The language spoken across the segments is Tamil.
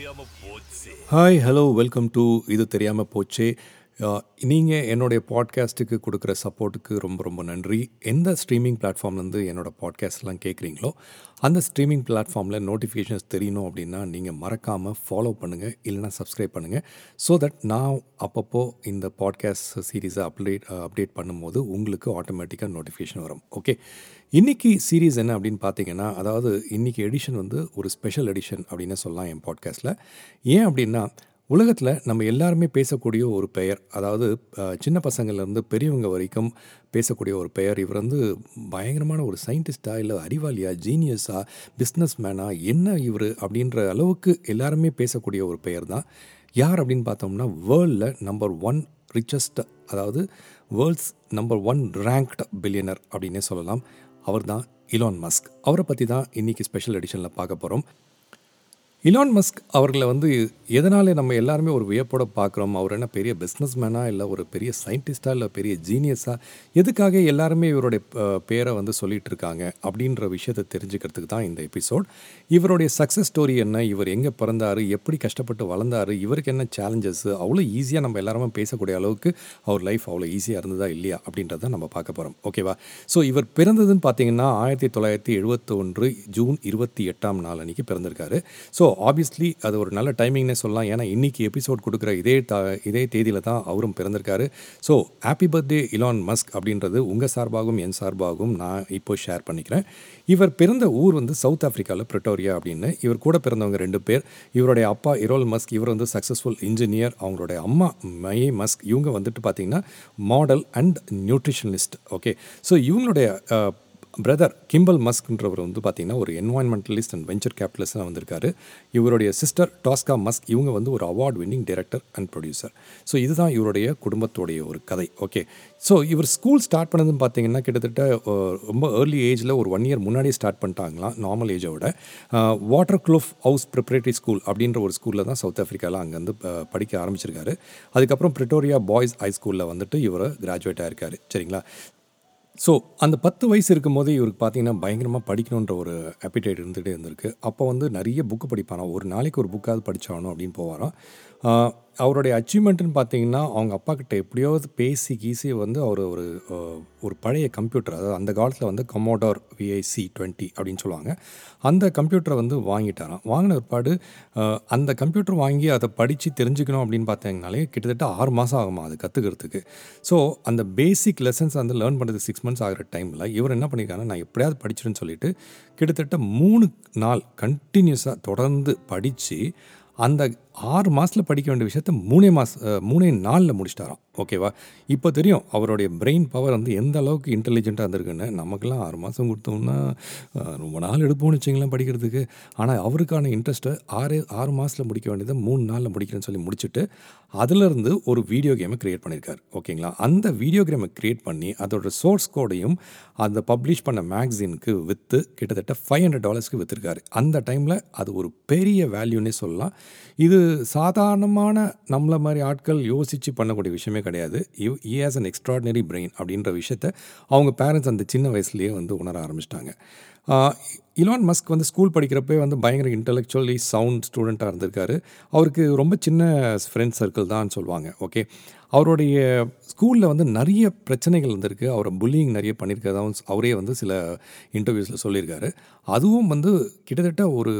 தெரியாம போச்சு. ஹாய் ஹலோ வெல்கம் டு இது தெரியாமல் போச்சே. நீங்கள் என்னுடைய பாட்காஸ்ட்டுக்கு கொடுக்குற சப்போர்ட்டுக்கு ரொம்ப ரொம்ப நன்றி. எந்த ஸ்ட்ரீமிங் பிளாட்ஃபார்ம்லேருந்து என்னோடய பாட்காஸ்ட்லாம் கேட்குறீங்களோ அந்த ஸ்ட்ரீமிங் பிளாட்ஃபார்மில் நோட்டிஃபிகேஷன்ஸ் தெரியணும் அப்படின்னா நீங்கள் மறக்காமல் ஃபாலோ பண்ணுங்கள் இல்லைனா சப்ஸ்கிரைப் பண்ணுங்கள் ஸோ தட் நான் அப்பப்போ இந்த பாட்காஸ்ட் சீரீஸை அப்டேட் அப்டேட் பண்ணும்போது உங்களுக்கு ஆட்டோமேட்டிக்காக நோட்டிஃபிகேஷன் வரும். ஓகே இன்றைக்கி சீரீஸ் என்ன அப்படின்னு பார்த்தீங்கன்னா அதாவது இன்றைக்கி எடிஷன் வந்து ஒரு ஸ்பெஷல் எடிஷன் அப்படின்னு சொல்லலாம் என் பாட்காஸ்ட்டில் ஏன் அப்படின்னா உலகத்தில் நம்ம எல்லாருமே பேசக்கூடிய ஒரு பெயர் அதாவது சின்ன பசங்கள்லேருந்து பெரியவங்க வரைக்கும் பேசக்கூடிய ஒரு பெயர் இவர் வந்து பயங்கரமான ஒரு சயின்டிஸ்டா இல்லை அறிவாளியா ஜீனியஸா பிஸ்னஸ் மேனா என்ன இவர் அப்படின்ற அளவுக்கு எல்லாருமே பேசக்கூடிய ஒரு பெயர் தான். யார் அப்படின்னு பார்த்தோம்னா வேர்ல்டில் நம்பர் ஒன் ரிச்சஸ்ட் அதாவது world's number one ranked billionaire அப்படின்னே சொல்லலாம். அவர் தான் இலான் மஸ்க் அவரை பற்றி தான் இன்றைக்கி ஸ்பெஷல் எடிஷனில் பார்க்க போகிறோம் இலான் மஸ்க் அவர்களை வந்து எதனாலே நம்ம எல்லாருமே ஒரு வியப்போட பார்க்குறோம்? அவர் என்ன பெரிய பிஸ்னஸ்மேனா இல்லை ஒரு பெரிய சயின்டிஸ்டாக இல்லை பெரிய ஜீனியஸாக எதுக்காக எல்லாருமே இவருடைய பேரை வந்து சொல்லிகிட்டு இருக்காங்க? அப்படின்ற விஷயத்தை தெரிஞ்சுக்கிறதுக்கு தான் இந்த எபிசோட் இவருடைய சக்ஸஸ் ஸ்டோரி என்ன? இவர் எங்கே பிறந்தாரு? எப்படி கஷ்டப்பட்டு வளர்ந்தாரு? இவருக்கு என்ன சேலஞ்சஸ் அவ்வளோ ஈஸியாக நம்ம எல்லாருமே பேசக்கூடிய அளவுக்கு அவர் லைஃப் அவ்வளோ ஈஸியாக இருந்ததா இல்லையா? அப்படின்றத நம்ம பார்க்க போகிறோம் ஓகேவா ஸோ இவர் பிறந்ததுன்னு பார்த்தீங்கன்னா ஆயிரத்தி தொள்ளாயிரத்தி எழுபத்தி ஒன்று ஜூன் இருபத்தி எட்டாம் நாள் அன்றைக்கி பிறந்திருக்காரு. ஸோ ஆப்வியஸ்லி அது ஒரு நல்ல டைமிங்னே சொல்லலாம். ஏன்னா இன்னைக்கு எபிசோட் கொடுக்குற இதே த இதே தேதியில் தான் அவரும் பிறந்திருக்காரு. So happy birthday Elon Musk அப்படின்றது உங்கள் சார்பாகவும் என் சார்பாகவும் நான் இப்போ ஷேர் பண்ணிக்கிறேன். இவர் பிறந்த ஊர் வந்து சவுத் ஆஃப்ரிக்காவில் பிரிட்டோரியா அப்படின்னு. இவர் கூட பிறந்தவங்க ரெண்டு பேர். இவருடைய அப்பா இரோல் மஸ்க் இவர் வந்து சக்ஸஸ்ஃபுல் இன்ஜினியர் அவங்களுடைய அம்மா மையே மஸ்க் இவங்க வந்துட்டு பார்த்தீங்கன்னா model and nutritionist okay so இவங்களுடைய பிரதர் கிம்பல் மஸ்க்ன்றவர் வந்து பார்த்தீங்கன்னா ஒரு என்வாயன்மெண்டலிஸ்ட் அண்ட் வெஞ்சர் கேபிட்டலிஸ்டாக வந்திருக்காரு. இவருடைய சிஸ்டர் டாஸ்கா மஸ்க் இவங்க வந்து ஒரு award winning director and producer so இதுதான் இவருடைய குடும்பத்துடைய ஒரு கதை ஓகே ஸோ இவர் ஸ்கூல் ஸ்டார்ட் பண்ணதுன்னு பார்த்தீங்கன்னா கிட்டத்தட்ட ரொம்ப ஏர்லி ஏஜில் ஒரு ஒன் இயர் முன்னாடியே ஸ்டார்ட் பண்ணிட்டாங்களாம் நார்மல் ஏஜோட Waterkloof house preparatory school அப்படின்ற ஒரு ஸ்கூலில் தான் சவுத் ஆஃப்ரிக்காவில் அங்கேருந்து வந்து படிக்க ஆரம்பிச்சிருக்காரு. அதுக்கப்புறம் பிரிட்டோரியா பாய்ஸ் ஹை ஸ்கூலில் வந்துட்டு இவர் கிராஜுவேட் ஆயிருக்காரு சரிங்களா? ஸோ அந்த பத்து வயசு இருக்கும்போதே இவருக்கு பார்த்தீங்கன்னா பயங்கரமாக படிக்கணுன்ற ஒரு அப்பிடைட் இருந்துகிட்டே இருந்திருக்கு. அப்போ வந்து நிறைய புக்கு படிப்பாராம் ஒரு நாளைக்கு ஒரு புக்காவது படித்தானோ அப்படின்னு போவாராம். அவருடைய அச்சீவ்மெண்ட்டுன்னு பார்த்தீங்கன்னா அவங்க அப்பா கிட்ட எப்படியாவது பேசி கீசி வந்து அவர் ஒரு ஒரு பழைய கம்ப்யூட்டர் அதாவது அந்த காலத்தில் வந்து கமோடோர் விஐசி டுவெண்ட்டி அப்படின்னு சொல்லுவாங்க. அந்த கம்ப்யூட்டரை வந்து வாங்கிட்டாராம். வாங்கின பிற்பாடு அந்த கம்ப்யூட்டர் வாங்கி அதை படித்து தெரிஞ்சுக்கணும் அப்படின்னு பார்த்தீங்கனாலே கிட்டத்தட்ட ஆறு மாதம் ஆகுமா அது கற்றுக்கிறதுக்கு ஸோ அந்த பேசிக் லெசன்ஸ் வந்து லேர்ன் பண்ணுறது சிக்ஸ் மந்த்ஸ் ஆகிற டைமில் இவர் என்ன பண்ணியிருக்காருன்னா நான் எப்படியாவது படிச்சிருன்னு சொல்லிட்டு கிட்டத்தட்ட மூணு நாள் கண்டினியூஸாக தொடர்ந்து படித்து அந்த ஆறு மாதத்தில் படிக்க வேண்டிய விஷயத்த மூணே மாத மூணே நாளில் முடிச்சிட்டாராம். ஓகேவா? இப்போ தெரியும் அவருடைய பிரெயின் பவர் வந்து எந்த அளவுக்கு இன்டெலிஜென்ட்டாக இருந்திருக்குன்னு. நமக்கெல்லாம் ஆறு மாதம் கொடுத்தோம்னா ரொம்ப நாள் எடுப்போம்னு வச்சிங்களேன் படிக்கிறதுக்கு. ஆனால் அவருக்கான இன்ட்ரெஸ்ட்டை ஆறு ஆறு மாதத்தில் முடிக்க வேண்டியதை மூணு நாளில் முடிக்கிறேன்னு சொல்லி முடிச்சுட்டு அதிலிருந்து ஒரு வீடியோ கேமை க்ரியேட் பண்ணியிருக்காரு ஓகேங்களா? அந்த வீடியோ கேமை க்ரியேட் பண்ணி அதோட சோர்ஸ் கோடையும் அந்த பப்ளிஷ் பண்ண மேக்சினுக்கு விற்று கிட்டத்தட்ட ஃபைவ் ஹண்ட்ரட் டாலர்ஸ்க்கு விற்றுருக்காரு அந்த டைமில் அது ஒரு பெரிய வேல்யூன்னே சொல்லலாம். இது சாதாரணமான நம்மளை மாதிரி ஆட்கள் யோசித்து பண்ணக்கூடிய விஷயமே கிடையாது. You he has an extraordinary brain அப்படின்ற விஷயத்த அவங்க பேரண்ட்ஸ் அந்த சின்ன வயசுலேயே வந்து உணர ஆரம்பிச்சிட்டாங்க. இலான் மஸ்க் வந்து ஸ்கூல் படிக்கிறப்பே வந்து பயங்கர இன்டலெக்சுவலி சவுண்ட் ஸ்டூடெண்ட்டாக இருந்திருக்காரு. அவருக்கு ரொம்ப சின்ன ஃப்ரெண்ட் சர்க்கிள் தான் சொல்லுவாங்க. ஓகே அவருடைய ஸ்கூலில் வந்து நிறைய பிரச்சனைகள் வந்திருக்கு. அவரை புல்லிங் நிறைய பண்ணியிருக்கதாகவும் அவரே வந்து சில இன்டர்வியூஸில் சொல்லியிருக்காரு. அதுவும் வந்து கிட்டத்தட்ட ஒரு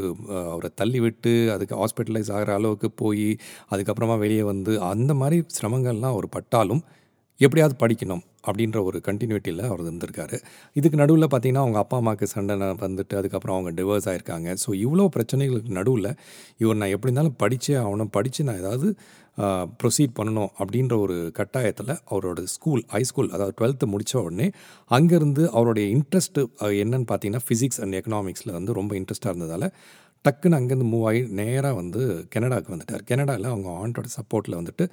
அவரை தள்ளி விட்டு அதுக்கு ஹாஸ்பிட்டலைஸ் ஆகிற அளவுக்கு போய் அதுக்கப்புறமா வெளியே வந்து அந்த மாதிரி சிரமங்கள்லாம் அவர் பட்டாலும் எப்படியாவது படிக்கணும் அப்படின்ற ஒரு கண்டினியூட்டியில் அவர் இருந்திருக்காரு. இதுக்கு நடுவில் பார்த்தீங்கன்னா அவங்க அப்பா அம்மாவுக்கு சண்டை வந்துட்டு அதுக்கப்புறம் அவங்க டிவோர்ஸ் ஆயிருக்காங்க. ஸோ இவ்வளோ பிரச்சனைகளுக்கு நடுவில் இவர் நான் எப்படி இருந்தாலும் படித்தே ஆகணும் படித்து நான் ஏதாவது ப்ரொசீட் பண்ணணும் அப்படின்ற ஒரு கட்டாயத்தில் அவரோட ஸ்கூல் ஹை ஸ்கூல் அதாவது டுவெல்த்து முடித்த உடனே அங்கேருந்து அவருடைய இன்ட்ரெஸ்ட்டு என்னன்னு பார்த்தீங்கன்னா ஃபிசிக்ஸ் அண்ட் எக்கனாமிக்ஸில் வந்து ரொம்ப இன்ட்ரெஸ்ட்டாக இருந்ததால் டக்குன்னு அங்கேருந்து மூவ் ஆகி நேராக வந்து கனடாவுக்கு வந்துட்டார். கனடாவில் அவங்க ஆண்டோட சப்போர்ட்டில் வந்துட்டு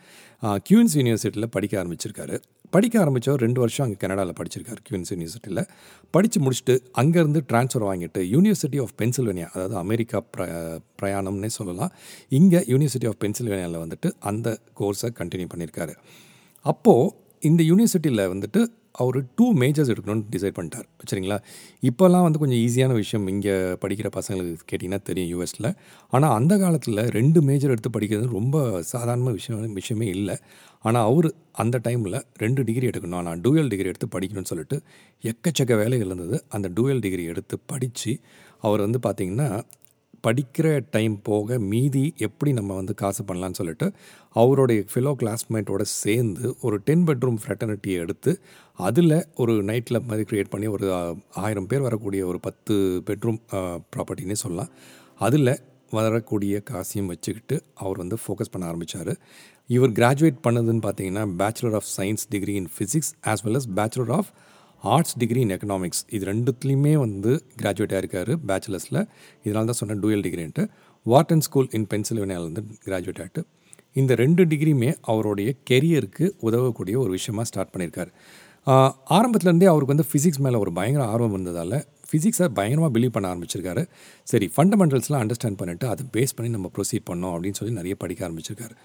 கியூன்ஸ் யூனிவர்சிட்டியில் படிக்க ஆரம்பிச்சிருக்காரு. படிக்க ஆரம்பித்தவர் ரெண்டு வருஷம் அங்கே கனடாவில் படிச்சிருக்காரு கியூன்ஸ் யூனிவர்சிட்டியில் படித்து முடிச்சுட்டு அங்கேருந்து ட்ரான்ஸ்ஃபர் வாங்கிட்டு யூனிவர்சிட்டி ஆஃப் பென்சில்வேனியா அதாவது அமெரிக்கா பிர பிரயாணம்னே சொல்லலாம். இங்கே யூனிவர்சிட்டி ஆஃப் பென்சில்வேனியாவில் வந்துட்டு அந்த கோர்ஸை கண்டினியூ பண்ணியிருக்காரு அப்போது இந்த யூனிவர்சிட்டியில் வந்துட்டு அவர் டூ மேஜர்ஸ் எடுக்கணும்னு டிசைட் பண்ணிட்டார். சரிங்களா? இப்போல்லாம் வந்து கொஞ்சம் ஈஸியான விஷயம் இங்கே படிக்கிற பசங்களுக்கு கேட்டிங்கன்னா தெரியும் யூஎஸில் ஆனால் அந்த காலத்தில் ரெண்டு மேஜர் எடுத்து படிக்கிறது ரொம்ப சாதாரண விஷயம் விஷயமே இல்லை. ஆனால் அவர் அந்த டைமில் ரெண்டு டிகிரி எடுக்கணும். ஆனால் டூயல் டிகிரி எடுத்து படிக்கணும்னு சொல்லிட்டு எக்கச்சக்க வேலைகள் இருந்தது. அந்த டூயல் டிகிரி எடுத்து படித்து அவர் வந்து பார்த்திங்கன்னா படிக்கிற டைம் போக மீதி எப்படி நம்ம வந்து காசு பண்ணலான்னு சொல்லிட்டு அவருடைய ஃபெலோ கிளாஸ்மேட்டோட சேர்ந்து ஒரு டென் பெட்ரூம் ஃப்ரெட்டர்னிட்டியை எடுத்து அதில் ஒரு நைட் கிளப் மாதிரி க்ரியேட் பண்ணி ஒரு ஆயிரம் பேர் வரக்கூடிய ஒரு பத்து பெட்ரூம் ப்ராப்பர்ட்டினே சொல்லலாம். அதில் வரக்கூடிய காசையும் வச்சுக்கிட்டு அவர் வந்து ஃபோக்கஸ் பண்ண ஆரம்பித்தார் இவர் கிராஜுவேட் பண்ணதுன்னு பார்த்தீங்கன்னா bachelor of science degree in physics as well as bachelor of arts degree in economics இது ரெண்டுத்துலேயுமே வந்து கிராஜுவேட் ஆகிருக்காரு பேச்சுலர்ஸில் இதனால தான் சொன்னேன் டூயல் டிகிரின்ட்டு வார்டன் ஸ்கூல் இன் பென்சில்வேனியாவிலேருந்து கிராஜுவேட் ஆகிட்டு இந்த ரெண்டு டிகிரியுமே அவருடைய கெரியருக்கு உதவக்கூடிய ஒரு விஷயமாக ஸ்டார்ட் பண்ணியிருக்காரு. ஆரம்பத்துலேருந்தே அவருக்கு வந்து ஃபிசிக்ஸ் மேலே ஒரு பயங்கர ஆர்வம் இருந்ததால் ஃபிசிக்ஸை பயங்கரமாக பிலீவ் பண்ண ஆரம்பிச்சிருக்காரு. சரி ஃபண்டமெண்டல்ஸ்லாம் அண்டர்ஸ்டாண்ட் பண்ணிவிட்டு அதை பேஸ் பண்ணி நம்ம ப்ரொசீட் பண்ணோம் அப்படின்னு சொல்லி நிறைய படிக்க ஆரம்பிச்சிருக்காரு.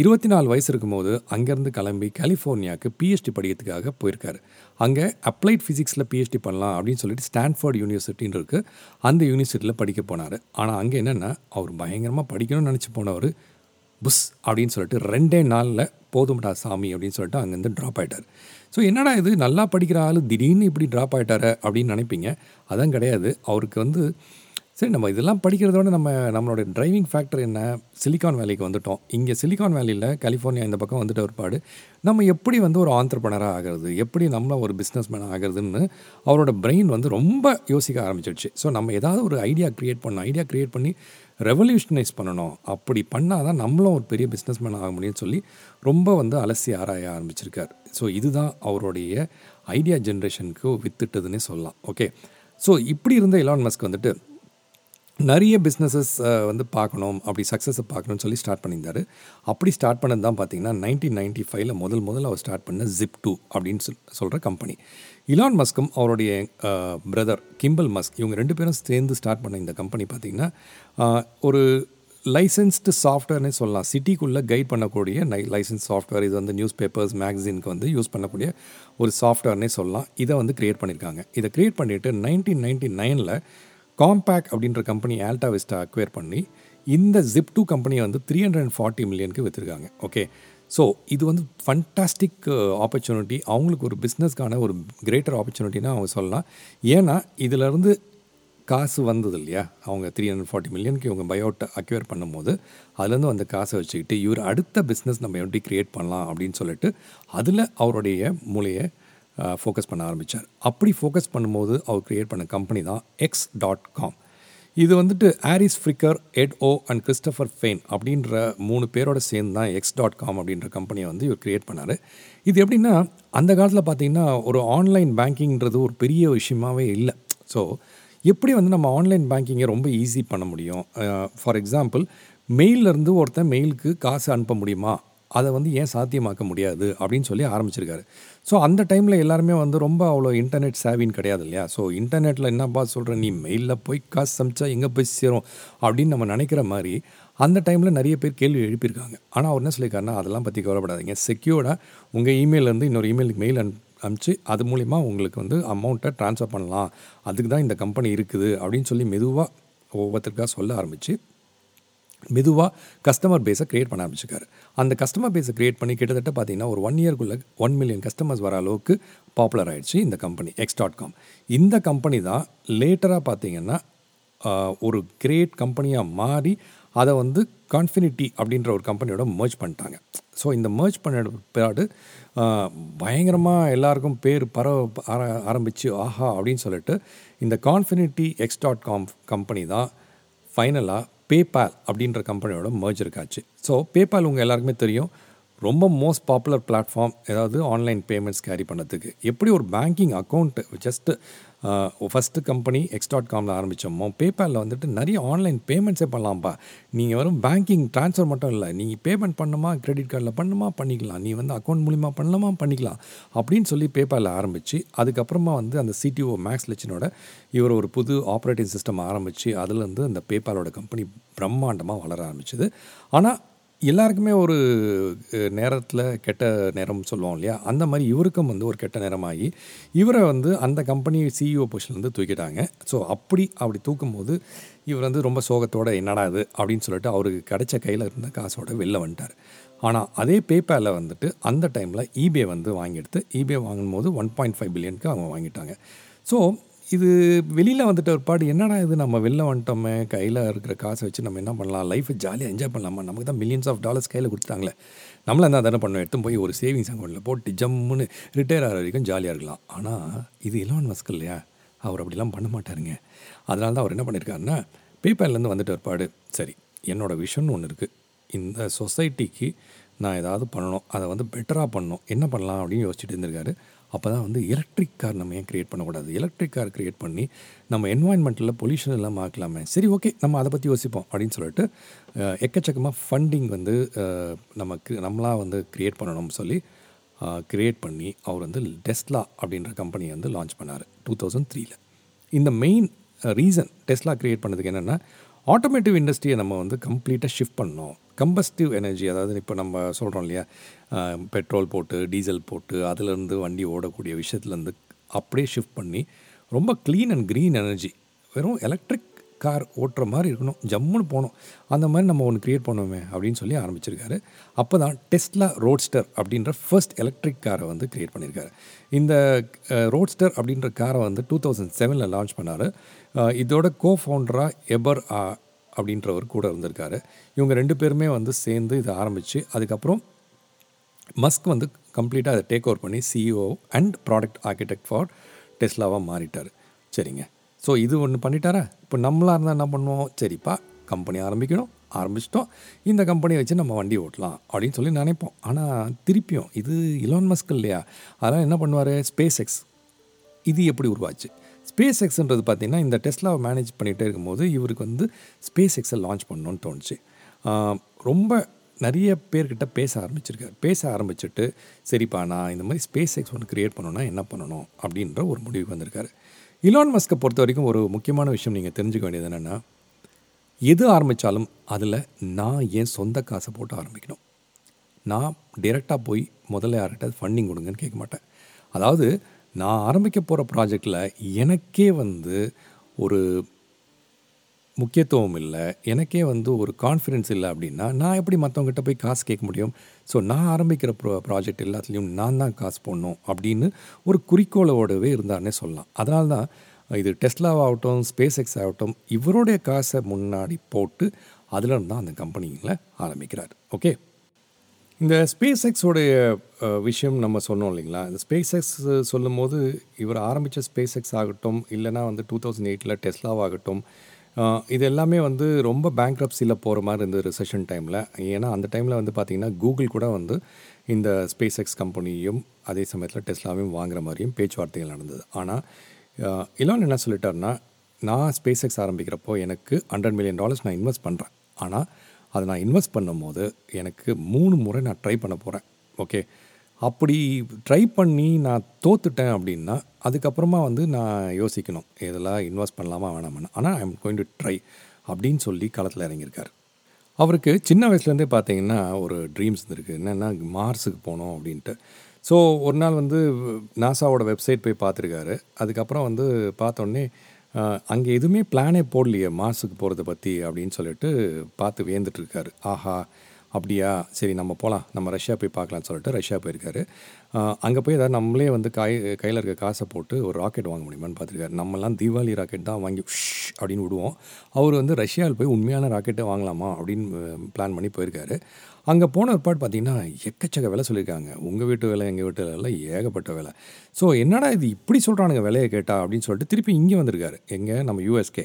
இருபத்தி நாலு வயசு இருக்கும்போது அங்கேருந்து கிளம்பி கலிஃபோர்னியாவுக்கு பிஹெச்டி படிக்கிறதுக்காக போயிருக்காரு. அங்கே அப்ளைட் ஃபிசிக்ஸில் பிஹெச்டி பண்ணலாம் அப்படின்னு சொல்லிட்டு ஸ்டான்ஃபோர்ட் யூனிவர்சிட்டின்னு இருக்குது அந்த யூனிவர்சிட்டியில் படிக்க போனார். ஆனால் அங்கே என்னென்னா அவர் பயங்கரமாக படிக்கணும்னு நினச்சி போனவர் புஸ் அப்படின்னு சொல்லிட்டு ரெண்டே நாளில் போதும்டா சாமி அப்படின்னு சொல்லிட்டு அங்கேருந்து ட்ராப் ஆகிட்டார் ஸோ என்னடா இது? நல்லா படிக்கிற ஆள் திடீர்னு இப்படி ட்ராப் ஆகிட்டாரு அப்படின்னு நினைப்பீங்க. அதான் கிடையாது. அவருக்கு வந்து சரி நம்ம இதெல்லாம் படிக்கிறதோட நம்ம நம்மளோட டிரைவிங் ஃபேக்டர் என்ன? சிலிக்கான் வேலிக்கு வந்துட்டோம். இங்கே சிலிக்கான் வேலியில் கலிஃபோர்னியா இந்த பக்கம் வந்துட்டு ஒருபாடு நம்ம எப்படி வந்து ஒரு ஆண்டர்பனராக ஆகிறது? எப்படி நம்ம ஒரு பிஸ்னஸ் மேன் ஆகிறதுன்னு அவரோட பிரெயின் வந்து ரொம்ப யோசிக்க ஆரம்பிச்சிடுச்சு ஸோ நம்ம ஏதாவது ஒரு ஐடியா க்ரியேட் பண்ணணும். ஐடியா க்ரியேட் பண்ணி ரெவல்யூஷனைஸ் பண்ணணும். அப்படி பண்ணால் தான் நம்மளும் ஒரு பெரிய பிஸ்னஸ் மேன் ஆக முடியும்னு சொல்லி ரொம்ப வந்து அலசி ஆராய ஆரம்பிச்சிருக்கார். ஸோ இதுதான் அவருடைய ஐடியா ஜென்ரேஷனுக்கு வித்துட்டதுன்னே சொல்லலாம். ஓகே ஸோ இப்படி இருந்த இலான் மஸ்க் வந்துட்டு நிறைய பிஸ்னஸஸ் வந்து பார்க்கணும். அப்படி சக்ஸஸை பார்க்கணும்னு சொல்லி ஸ்டார்ட் பண்ணியிருந்தார். அப்படி ஸ்டார்ட் பண்ணது தான் பார்த்தீங்கன்னா நைன்டீன் நைன்ட்டி ஃபைவ்ல முதல் முதல்ல அவர் ஸ்டார்ட் பண்ண ஜிப் டூ அப்படின்னு சொல் சொல்கிற கம்பெனி இலான் மஸ்கும் அவருடைய பிரதர் கிம்பல் மஸ்க் இவங்க ரெண்டு பேரும் சேர்ந்து ஸ்டார்ட் பண்ண இந்த கம்பெனி பார்த்திங்கன்னா ஒரு லைசன்ஸ்டு சாஃப்ட்வேர்னே சொல்லலாம். சிட்டிக்குள்ளே கைட் பண்ணக்கூடிய நை லைசன்ஸ் சாஃப்ட்வேர் இது வந்து நியூஸ் பேப்பர்ஸ் மேக்சினுக்கு வந்து யூஸ் பண்ணக்கூடிய ஒரு சாஃப்ட்வேர்னே சொல்லலாம். இதை வந்து க்ரியேட் பண்ணியிருக்காங்க இதை க்ரியேட் பண்ணிவிட்டு நைன்டீன் நைன்ட்டி நைனில் காம்பேக் அப்படின்ற கம்பெனி ஆல்டா விஸ்டா அக்வேர் பண்ணி இந்த ஜிப் டூ கம்பெனியை வந்து த்ரீ ஹண்ட்ரட் அண்ட் ஃபார்ட்டி மில்லியனுக்கு விற்றுருக்காங்க ஓகே ஸோ இது வந்து ஃபண்டாஸ்டிக் ஆப்பர்ச்சுனிட்டி uh, அவங்களுக்கு ஒரு பிஸ்னஸ்க்கான ஒரு கிரேட்டர் ஆப்பர்ச்சுனிட்டினா அவங்க சொல்லலாம். ஏன்னா இதிலேருந்து காசு வந்தது இல்லையா? அவங்க த்ரீ ஹண்ட்ரட் ஃபார்ட்டி மில்லியனுக்கு இவங்க பயோட்டை அக்யூர் பண்ணும்போது அதுலேருந்து வந்த காசை வச்சுக்கிட்டு இவர் அடுத்த பிஸ்னஸ் நம்ம எப்படி க்ரியேட் பண்ணலாம் அப்படின்னு சொல்லிட்டு அதில் அவருடைய மூளையை ஃபோக்கஸ் uh, பண்ண ஆரம்பித்தார் அப்படி ஃபோக்கஸ் பண்ணும்போது அவர் க்ரியேட் பண்ண கம்பெனி தான் எக்ஸ் டாட் காம் இது வந்துட்டு Harris Fricker Ed Ho and Christopher Payne அப்படின்ற மூணு பேரோட சேர்ந்து தான் எக்ஸ் டாட் காம் அப்படின்ற கம்பெனியை வந்து இவர் க்ரியேட் பண்ணார். இது எப்படின்னா அந்த காலத்தில் பார்த்திங்கன்னா ஒரு ஆன்லைன் பேங்கிங்கிறது ஒரு பெரிய விஷயமாகவே இல்லை. ஸோ எப்படி வந்து நம்ம ஆன்லைன் பேங்கிங்கை ரொம்ப ஈஸி பண்ண முடியும்? ஃபார் எக்ஸாம்பிள் மெயிலிருந்து ஒருத்தன் மெயிலுக்கு காசு அனுப்ப முடியுமா? அதை வந்து ஏன் சாத்தியமாக்க முடியாது அப்படின்னு சொல்லி ஆரம்பிச்சிருக்காரு. ஸோ அந்த டைமில் எல்லாருமே வந்து ரொம்ப அவ்வளோ இன்டர்நெட் சேவின்னு கிடையாது இல்லையா? ஸோ இன்டர்நெட்டில் என்னப்பா சொல்கிற நீ மெயிலில் போய் காசு சமைச்சா எங்கே போய் சேரும்? அப்படின்னு நம்ம நினைக்கிற மாதிரி அந்த டைமில் நிறைய பேர் கேள்வி எழுப்பியிருக்காங்க. ஆனால் அவர் என்ன சொல்லியிருக்காருன்னா அதெல்லாம் பற்றி கவலைப்படாதீங்க. செக்யூர்டாக உங்கள் இமெயிலேருந்து இன்னொரு இமெயிலுக்கு மெயில் அனு அனுப்பிச்சு அது மூலிமா உங்களுக்கு வந்து அமௌண்ட்டை ட்ரான்ஸ்ஃபர் பண்ணலாம். அதுக்கு தான் இந்த கம்பெனி இருக்குது. அப்படின்னு சொல்லி மெதுவாக ஒவ்வொருத்தருக்காக சொல்ல ஆரம்பித்து மெதுவாக கஸ்டமர் பேஸை க்ரியேட் பண்ண ஆரம்பிச்சிருக்காரு. அந்த கஸ்டமர் பேஸை க்ரியேட் பண்ணி கிட்டத்தட்ட பார்த்தீங்கன்னா ஒரு ஒன் இயர்க்குள்ளே ஒன் மில்லியன் கஸ்டமர்ஸ் வர அளவுக்கு பாப்புலர் ஆகிடுச்சு இந்த கம்பெனி எக்ஸ் டாட் காம் இந்த கம்பெனி தான் லேட்டராக பார்த்தீங்கன்னா ஒரு கிரேட் கம்பெனியாக மாறி அதை வந்து கான்ஃபினிட்டி அப்படின்ற ஒரு கம்பெனியோட மர்ஜ் பண்ணிட்டாங்க. ஸோ இந்த மர்ஜ் பண்ண பிறாடு பயங்கரமாக எல்லாருக்கும் பேர் பரவ ஆரம்பித்து ஆஹா! அப்படின்னு சொல்லிட்டு இந்த Confinity X dot com company தான் ஃபைனலாக பேபால் அப்படின்ற கம்பெனியோட மர்ஜ் இருக்காச்சு. ஸோ பேபால் உங்கள் எல்லாருக்குமே தெரியும். ரொம்ப மோஸ்ட் பாப்புலர் பிளாட்ஃபார்ம் ஏதாவது ஆன்லைன் பேமெண்ட்ஸ் கேரி பண்ணுறதுக்கு எப்படி ஒரு banking account just first company X dot காமில் ஆரம்பித்தோமோ பேபாலில் வந்துட்டு நிறைய ஆன்லைன் பேமெண்ட்ஸே பண்ணலாம்ப்பா நீங்கள் வெறும் பேங்கிங் ட்ரான்ஸ்ஃபர் மட்டும் இல்லை நீங்கள் பேமெண்ட் பண்ணுமா கிரெடிட் கார்டில் பண்ணுமா பண்ணிக்கலாம். நீ வந்து அக்கௌண்ட் மூலிமா பண்ணலாமா பண்ணிக்கலாம். அப்படின்னு சொல்லி பேபாலில் ஆரம்பித்து அதுக்கப்புறமா வந்து அந்த சிடிஓ மேக்ஸ் லட்சனோட இவர் ஒரு புது ஆப்ரேட்டிங் சிஸ்டம் ஆரம்பித்து அதுலேருந்து அந்த பேபாலோட கம்பெனி பிரம்மாண்டமாக வளர ஆரம்பிச்சது. ஆனால் எல்லாருக்குமே ஒரு நேரத்தில் கெட்ட நேரம் சொல்லுவோம் இல்லையா? அந்த மாதிரி இவருக்கும் வந்து ஒரு கெட்ட நேரமாகி இவரை வந்து அந்த கம்பெனி சிஇஓ பொசிஷன்லேருந்து தூக்கிட்டாங்க. ஸோ அப்படி அப்படி தூக்கும் போது இவர் வந்து ரொம்ப சோகத்தோட என்னடா இது? அப்படின்னு சொல்லிட்டு அவருக்கு கிடைச்ச கையில் இருந்த காசோட வெளில வந்துட்டார். ஆனால் அதே பேப்பாலில் வந்துட்டு அந்த டைமில் ஈபே வந்து வாங்கிடுத்து ஈபே வாங்கும்போது ஒன் பாயிண்ட் ஃபைவ் பில்லியனுக்கு அவங்க வாங்கிட்டாங்க. ஸோ இது வெளியில் வந்துட்டு ஒரு பாடு என்னடா இது? நம்ம வெளில வந்துட்டோமே. கையில் இருக்கிற காசை வச்சு நம்ம என்ன பண்ணலாம்? லைஃப்பை ஜாலியாக என்ஜாய் பண்ணலாமா? நமக்கு தான் மில்லியன்ஸ் ஆஃப் டாலர்ஸ் கையில் கொடுத்துட்டாங்களே. நம்மள தான் தானே பண்ணோம் எடுத்து போய் ஒரு சேவிங்ஸ் அக்கௌண்ட்டில் போட்டு ஜம்முன்னு ரிட்டையர் ஆகிற வரைக்கும் ஜாலியாக இருக்கலாம். ஆனால் இது இலவன் மஸ்க் இல்லையா? அவர் அப்படிலாம் பண்ண மாட்டாருங்க. அதனால தான் அவர் என்ன பண்ணியிருக்காருன்னா பேப்பர்லேருந்து வந்துட்டு ஒரு பாடு. சரி என்னோடய விஷன் ஒன்று இருக்குது இந்த சொசைட்டிக்கு நான் ஏதாவது பண்ணணும். அதை வந்து பெட்டராக பண்ணணும். என்ன பண்ணலாம் அப்படின்னு யோசிச்சுட்டு இருந்திருக்காரு. அப்போ தான் வந்து எலக்ட்ரிக் கார் நம்ம ஏன் க்ரியேட் பண்ணக்கூடாது? எலக்ட்ரிக் கார் க்ரியேட் பண்ணி நம்ம என்வாயன்மெண்ட்டில் பொல்யூஷன் எல்லாம் ஆக்கலாமே. சரி ஓகே நம்ம அதை பற்றி யோசிப்போம் அப்படின்னு சொல்லிட்டு எக்கச்சக்கமாக ஃபண்டிங் வந்து நமக்கு நம்மளாக வந்து க்ரியேட் பண்ணணும்னு சொல்லி க்ரியேட் பண்ணி அவர் வந்து டெஸ்லா அப்படின்ற கம்பெனியை வந்து லான்ச் பண்ணார் டூ தௌசண்ட் த்ரீல இந்த மெயின் ரீசன் டெஸ்லா க்ரியேட் பண்ணதுக்கு என்னென்னா ஆட்டோமேட்டிவ் இண்டஸ்ட்ரியை நம்ம வந்து கம்ப்ளீட்டாக ஷிஃப்ட் பண்ணோம் கம்பஸ்டிவ் எனர்ஜி அதாவது இப்போ நம்ம சொல்கிறோம் இல்லையா? பெட்ரோல் போட்டு டீசல் போட்டு அதுலேருந்து வண்டி ஓடக்கூடிய விஷயத்துலேருந்து அப்படியே ஷிஃப்ட் பண்ணி ரொம்ப க்ளீன் அண்ட் க்ரீன் எனர்ஜி வெறும் எலக்ட்ரிக் கார் ஓட்டுற மாதிரி இருக்கணும். ஜம்முன்னு போகணும். அந்த மாதிரி நம்ம ஒன்று க்ரியேட் பண்ணுவோமே அப்படின்னு சொல்லி ஆரம்பிச்சிருக்காரு. அப்போ தான் டெஸ்ட்லா ரோட்ஸ்டர் அப்படின்ற ஃபர்ஸ்ட் எலக்ட்ரிக் காரை வந்து க்ரியேட் பண்ணியிருக்காரு இந்த ரோட்ஸ்டர் அப்படின்ற காரை வந்து டூ தௌசண்ட் செவனில் லான்ச் பண்ணார். இதோட கோ ஃபவுண்டராக எபர் அப்படின்றவர் கூட இருந்திருக்காரு. இவங்க ரெண்டு பேருமே வந்து சேர்ந்து இதை ஆரம்பித்து அதுக்கப்புறம் மஸ்க் வந்து கம்ப்ளீட்டாக அதை டேக் ஓவர் பண்ணி CEO and product architect for டெஸ்லாவாக மாறிட்டார். சரிங்க. ஸோ இது ஒன்று பண்ணிட்டாரா? இப்போ நம்மளாக இருந்தால் என்ன பண்ணுவோம்? சரிப்பா கம்பெனி ஆரம்பிக்கணும். ஆரம்பிச்சிட்டோம். இந்த கம்பெனியை வச்சு நம்ம வண்டி ஓட்டலாம் அப்படின்னு சொல்லி நினைப்போம். ஆனால் திருப்பியும் இது இலான் மஸ்க் இல்லையா? அதெல்லாம் என்ன பண்ணுவார்? ஸ்பேஸ் எக்ஸ் இது எப்படி உருவாச்சு? ஸ்பேஸ் எக்ஸ்ன்றது பார்த்திங்கன்னா இந்த டெஸ்லாவை மேனேஜ் பண்ணிகிட்டே இருக்கும்போது இவருக்கு வந்து ஸ்பேஸ் எக்ஸை லான்ச் பண்ணணும்னு தோணுச்சு. ரொம்ப நிறைய பேர்கிட்ட பேச ஆரம்பிச்சிருக்காரு. பேச ஆரம்பிச்சுட்டு சரிப்பா நான் இந்த மாதிரி ஸ்பேஸ் எக்ஸ் ஒன்று க்ரியேட் பண்ணணும்னா என்ன பண்ணணும் அப்படின்ற ஒரு முடிவுக்கு வந்திருக்காரு. இலான் மஸ்கை பொறுத்த வரைக்கும் ஒரு முக்கியமான விஷயம் நீங்கள் தெரிஞ்சுக்க வேண்டியது என்னென்னா எது ஆரம்பித்தாலும் அதில் நான் என் சொந்த காசை போட்டு ஆரம்பிக்கணும். நான் டைரெக்டாக போய் முதல்ல யார்கிட்ட ஃபண்டிங் கொடுங்கன்னு கேட்க மாட்டேன். அதாவது நான் ஆரம்பிக்க போகிற ப்ராஜெக்டில் எனக்கே வந்து ஒரு முக்கியத்துவம் இல்லை. எனக்கே வந்து ஒரு கான்ஃபிடென்ஸ் இல்லை அப்படின்னா நான் எப்படி மற்றவங்ககிட்ட போய் காசு கேட்க முடியும்? ஸோ நான் ஆரம்பிக்கிற ப்ரோ ப்ராஜெக்ட் எல்லாத்துலேயும் நான் தான் காசு போடணும் அப்படின்னு ஒரு குறிக்கோளோடவே இருந்தார்னே சொல்லலாம். அதனால தான் இது டெஸ்லாவாகட்டும் ஸ்பேஸ் எக்ஸ் ஆகட்டும் இவருடைய காசை முன்னாடி போட்டு அதில் தான் அந்த கம்பெனிங்களை ஆரம்பிக்கிறார். ஓகே இந்த ஸ்பேஸ் எக்ஸோடைய விஷயம் நம்ம சொன்னோம் இல்லைங்களா? இந்த ஸ்பேஸ் எக்ஸ் சொல்லும் போது இவர் ஆரம்பித்த ஸ்பேஸ் எக்ஸ் ஆகட்டும் இல்லைனா வந்து டூ தௌசண்ட் எயிட்டில் டெஸ்லாவாகட்டும் இது எல்லாமே வந்து ரொம்ப பேங்க்ரப்சியில் போகிற மாதிரி இருந்தது ரிசெஷன் டைமில் ஏன்னா அந்த டைமில் வந்து பார்த்திங்கன்னா கூகுள் கூட வந்து இந்த ஸ்பேஸ் எக்ஸ் கம்பெனியும் அதே சமயத்தில் டெஸ்லாவையும் வாங்குற மாதிரியும் பேச்சுவார்த்தைகள் நடந்தது. ஆனால் இலான் என்ன சொல்லிட்டாருன்னா நான் ஸ்பேஸ் எக்ஸ் ஆரம்பிக்கிறப்போ எனக்கு ஹண்ட்ரட் மில்லியன் டாலர்ஸ் நான் இன்வெஸ்ட் பண்ணுறேன் ஆனால் அதை நான் இன்வெஸ்ட் பண்ணும்போது எனக்கு மூணு முறை நான் ட்ரை பண்ண போகிறேன் ஓகே அப்படி ட்ரை பண்ணி நான் தோத்துட்டேன் அப்படின்னா அதுக்கப்புறமா வந்து நான் யோசிக்கணும். இதெல்லாம் இன்வெஸ்ட் பண்ணலாமா வேணாமா ஆனால் I am going to try அப்படின்னு சொல்லி களத்தில் இறங்கியிருக்கார். அவருக்கு சின்ன வயசுலேருந்தே பார்த்தீங்கன்னா ஒரு ட்ரீம்ஸ் இருந்திருக்கு. என்னென்னா மார்ஸுக்கு போகணும் அப்படின்ட்டு. ஸோ ஒரு நாள் வந்து நாசாவோட வெப்சைட் போய் பார்த்துருக்காரு. அதுக்கப்புறம் வந்து பார்த்தோன்னே அங்கே எதுவுமே பிளானே போடலையே மார்ஸுக்கு போகிறத பற்றி அப்படின்னு சொல்லிட்டு பார்த்து வியந்துட்டுருக்காரு. ஆஹா அப்படியா? சரி நம்ம போகலாம் நம்ம ரஷ்யா போய் பார்க்கலான்னு சொல்லிட்டு ரஷ்யா போயிருக்காரு. அங்கே போய் ஏதாவது நம்மளே வந்து காய் கையில் இருக்க காசை போட்டு ஒரு ராக்கெட் வாங்க முடியுமான்னு பார்த்துருக்காரு. நம்மலாம் தீபாவளி ராக்கெட் தான் வாங்கி அப்படின்னு விடுவோம். அவர் வந்து ரஷ்யாவில் போய் உண்மையான ராக்கெட்டை வாங்கலாமா அப்படின்னு பிளான் பண்ணி போயிருக்காரு. அங்கே போன ஒருபாடு பார்த்தீங்கன்னா எக்கச்சக்க விலை சொல்லியிருக்காங்க உங்கள் வீட்டு வேலை எங்கள் வீட்டு வேலை ஏகப்பட்ட வேலை. ஸோ என்னடா இது இப்படி சொல்கிறானுங்க விலையை கேட்டா அப்படின்னு சொல்லிட்டு திருப்பி இங்கே வந்திருக்காரு. எங்கே? நம்ம யூஎஸ்கே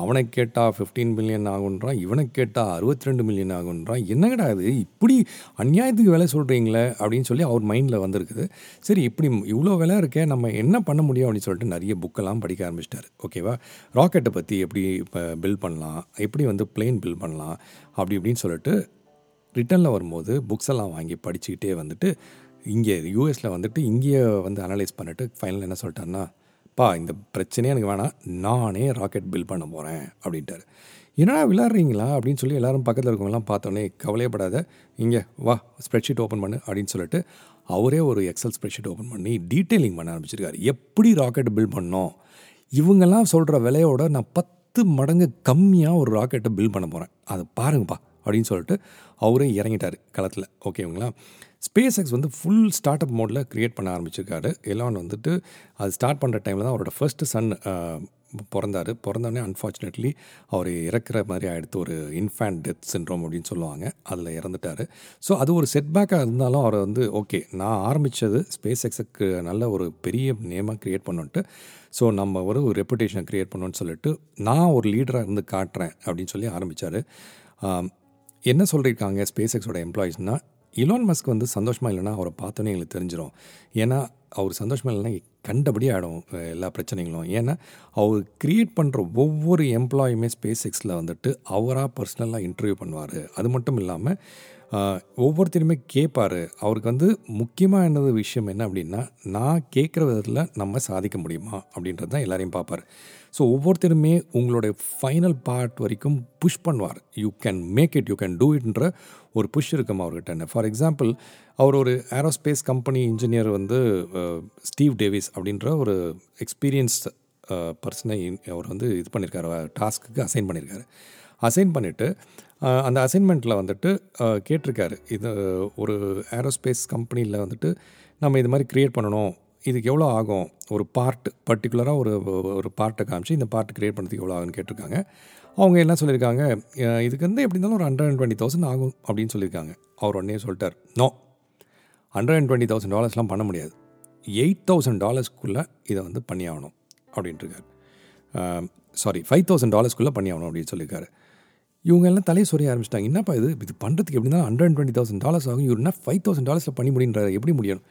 அவனை கேட்டால் ஃபிஃப்டீன் மில்லியன் ஆகுன்றான் இவனை கேட்டால் அறுபத்தி ரெண்டு மில்லியன் ஆகுன்றான் என்னங்கடா இது? இப்படி அந்நியாயத்துக்கு விலை சொல்கிறீங்களே அப்படின்னு சொல்லி அவர் மைண்டில் வந்திருக்குது. சரி இப்படி இவ்வளோ விலை இருக்கே நம்ம என்ன பண்ண முடியும் அப்படின்னு சொல்லிட்டு நிறைய புக்கெல்லாம் படிக்க ஆரம்பிச்சிட்டாரு. ஓகேவா ராக்கெட்டை பற்றி எப்படி இப்போ பில் பண்ணலாம்? எப்படி வந்து பிளெயின் பில் பண்ணலாம்? அப்படி இப்படின்னு சொல்லிட்டு ரிட்டனில் வரும்போது புக்ஸ் எல்லாம் வாங்கி படிச்சுக்கிட்டே வந்துட்டு இங்கே யூஎஸில் வந்துட்டு இங்கேயே வந்து அனலைஸ் பண்ணிட்டு ஃபைனல் என்ன சொல்லிட்டாருன்னா பா இந்த பிரச்சனையே எனக்கு வேணாம். நானே ராக்கெட் பில் பண்ண போகிறேன் அப்படின்ட்டார். என்னடா விளாட்றீங்களா அப்படின்னு சொல்லி எல்லாரும் பக்கத்தில் இருக்கவங்களாம் பார்த்தோன்னே கவலையப்படாத இங்கே வா ஸ்ப்ரெட்ஷீட் ஓப்பன் பண்ணு அப்படின்னு சொல்லிட்டு அவரே ஒரு எக்ஸல் ஸ்ப்ரெட்ஷீட் ஓப்பன் பண்ணி டீட்டெயிலிங் பண்ண ஆரம்பிச்சிருக்காரு. எப்படி ராக்கெட் பில் பண்ணோம்? இவங்கெல்லாம் சொல்கிற விலையோட நான் பத்து மடங்கு கம்மியாக ஒரு ராக்கெட்டை பில் பண்ண போகிறேன் அதை பாருங்கப்பா அப்படின்னு சொல்லிட்டு அவரே இறங்கிட்டார் களத்தில். ஓகேங்களா ஸ்பேஸ் எக்ஸ் வந்து ஃபுல் ஸ்டார்ட் அப் மோடில் க்ரியேட் பண்ண ஆரம்பிச்சிருக்காரு. எல்லாம் வந்துட்டு அது ஸ்டார்ட் பண்ணுற டைமில் தான் அவரோட ஃபர்ஸ்ட்டு சன் பிறந்தார். பிறந்தோடனே அன்ஃபார்ச்சுனேட்லி அவர் இறக்குற மாதிரி ஆகிடுத்து ஒரு இன்ஃபேண்ட் டெத் சின்ரோம் அப்படின்னு சொல்லுவாங்க. அதில் இறந்துட்டார். ஸோ அது ஒரு செட்பேக்காக இருந்தாலும் அவர் வந்து ஓகே நான் ஆரம்பித்தது ஸ்பேஸ் எக்ஸுக்கு நல்ல ஒரு பெரிய நேமாக க்ரியேட் பண்ணுன்ட்டு ஸோ நம்ம ஒரு ரெப்புடேஷனை க்ரியேட் பண்ணோன்னு சொல்லிட்டு நான் ஒரு லீடராக இருந்து காட்டுறேன் அப்படின்னு சொல்லி ஆரம்பித்தார் என்ன சொல்லியிருக்காங்க ஸ்பேஸ் எக்ஸோட எம்ப்ளாயீஸ்னால் இலான் மஸ்க் வந்து சந்தோஷமாக இல்லைனா அவரை பார்த்தோன்னே எங்களுக்கு தெரிஞ்சிடும் ஏன்னா அவர் சந்தோஷமாக இல்லைன்னா கண்டபடி ஆகிடும் எல்லா பிரச்சனைகளும். ஏன்னா அவர் க்ரியேட் பண்ணுற ஒவ்வொரு எம்ப்ளாயுமே ஸ்பேஸ் எக்ஸில் வந்துட்டு அவராக பர்சனலாக இன்டர்வியூ பண்ணுவார். அது மட்டும் இல்லாமல் ஒவ்வொருத்தருமே கேட்பார் அவருக்கு வந்து முக்கியமாக என்னது விஷயம் என்ன அப்படின்னா நான் கேட்குற விதத்தில் நம்ம சாதிக்க முடியுமா அப்படின்றது தான் எல்லாரையும் பார்ப்பார். ஸோ ஒவ்வொருத்தருமே உங்களுடைய ஃபைனல் பார்ட் வரைக்கும் புஷ் பண்ணுவார். You can make it you can do இட்ன்ற ஒரு புஷ் இருக்கும் அவர்கிட்ட. ஃபார் எக்ஸாம்பிள் அவர் ஒரு ஏரோஸ்பேஸ் கம்பெனி இன்ஜினியர் வந்து ஸ்டீவ் டேவிஸ் அப்படின்ற ஒரு எக்ஸ்பீரியன்ஸ் பர்சனை அவர் வந்து இது பண்ணியிருக்காரு டாஸ்க்கு அசைன் பண்ணியிருக்காரு அசைன் பண்ணிவிட்டு அந்த அசைன்மெண்ட்டில் வந்துட்டு கேட்டிருக்காரு. இது ஒரு ஏரோஸ்பேஸ் கம்பெனியில் வந்துட்டு நம்ம இது மாதிரி க்ரியேட் பண்ணணும். இதுக்கு எவ்வளோ ஆகும்? ஒரு பார்ட் பர்டிகுலராக ஒரு ஒரு பார்ட்டை காமிச்சு இந்த பார்ட் க்ரியேட் பண்ணுறதுக்கு எவ்வளோ ஆகுன்னு கேட்டிருக்காங்க. அவங்க என்ன சொல்லியிருக்காங்க? இதுக்கு வந்து எப்படி இருந்தாலும் ஒரு ஹண்ட்ரட் அண்ட் டுவெண்ட்டி தௌசண்ட் ஆகும் அப்படின்னு சொல்லியிருக்காங்க. அவர் உடனே சொல்லிட்டார் no hundred and twenty thousand டாலர்ஸ்லாம் பண்ண முடியாது. எயிட் தௌசண்ட் டாலர்ஸ்க்குள்ளே இதை வந்து பண்ணி ஆகணும் அப்படின்ட்டுருக்காரு சாரி ஃபைவ் தௌசண்ட் டாலர்ஸ்க்குள்ளே பண்ணி ஆகணும் அப்படின்னு சொல்லியிருக்காரு. இவங்க எல்லாம் தலையை சொரிய ஆரம்பிச்சிட்டாங்க. என்னப்பா இது? இது பண்ணுறதுக்கு எப்படி இருந்தாலும் hundred and twenty thousand dollars ஆகும். இவருனா ஃபைவ் தௌசண்ட் டாலர்ஸில் பண்ணி முடியுன்ற எப்படி முடியும்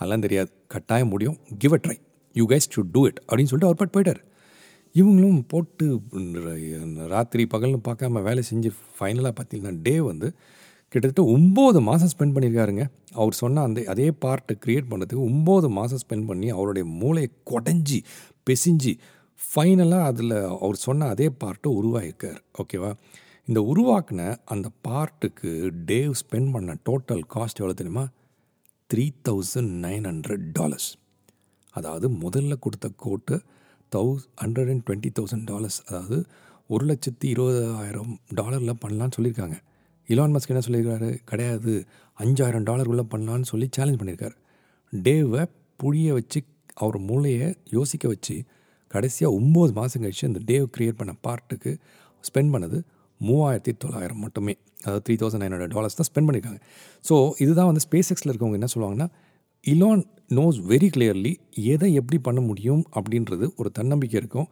அதெல்லாம் தெரியாது. கட்டாயம் முடியும். Give a try you guys to do it அப்படின்னு சொல்லிட்டு அவர் பாட்டு போயிட்டார். இவங்களும் போட்டு ராத்திரி பகல்னு பார்க்காம வேலை செஞ்சு ஃபைனலாக பார்த்தீங்கன்னா டே வந்து கிட்டத்தட்ட ஒம்பது மாதம் ஸ்பெண்ட் பண்ணியிருக்காருங்க. அவர் சொன்ன அந்த அதே பார்ட்டை க்ரியேட் பண்ணுறதுக்கு ஒம்பது மாதம் ஸ்பெண்ட் பண்ணி அவருடைய மூளையை கொடைஞ்சி பெசிஞ்சு ஃபைனலாக அதில் அவர் சொன்ன அதே பார்ட்டை உருவாகியிருக்கார் ஓகேவா இந்த உருவாக்கின அந்த பார்ட்டுக்கு டேவ் ஸ்பெண்ட் பண்ண டோட்டல் காஸ்ட் எவ்வளோ தெரியுமா? Three thousand nine hundred dollars அதாவது முதல்ல கொடுத்த quote தௌஸ் hundred and twenty thousand dollars அதாவது ஒரு லட்சத்தி இருபதாயிரம் டாலரில் பண்ணலான்னு சொல்லியிருக்காங்க. இலான் மஸ்க் என்ன சொல்லியிருக்காரு? கிடையாது அஞ்சாயிரம் டாலருக்குள்ளே பண்ணலான்னு சொல்லி சேலஞ்ச் பண்ணியிருக்காரு. டேவை புழிய வச்சு அவர் மூளையை யோசிக்க வச்சு கடைசியாக ஒம்பது மாதம் கழிச்சு அந்த டேவ் க்ரியேட் பண்ண பார்ட்டுக்கு ஸ்பெண்ட் பண்ணது மூவாயிரத்தி தொள்ளாயிரம் மட்டுமே. அதாவது three thousand nine hundred dollars தான் ஸ்பெண்ட் பண்ணியிருக்காங்க ஸோ இதுதான் வந்து ஸ்பேஸ் எக்ஸில் இருக்கவங்க என்ன சொல்லுவாங்கன்னா இலான் நோஸ் வெரி கிளியர்லி எதை எப்படி பண்ண முடியும்? அப்படின்றது ஒரு தன்னம்பிக்கை இருக்கும்.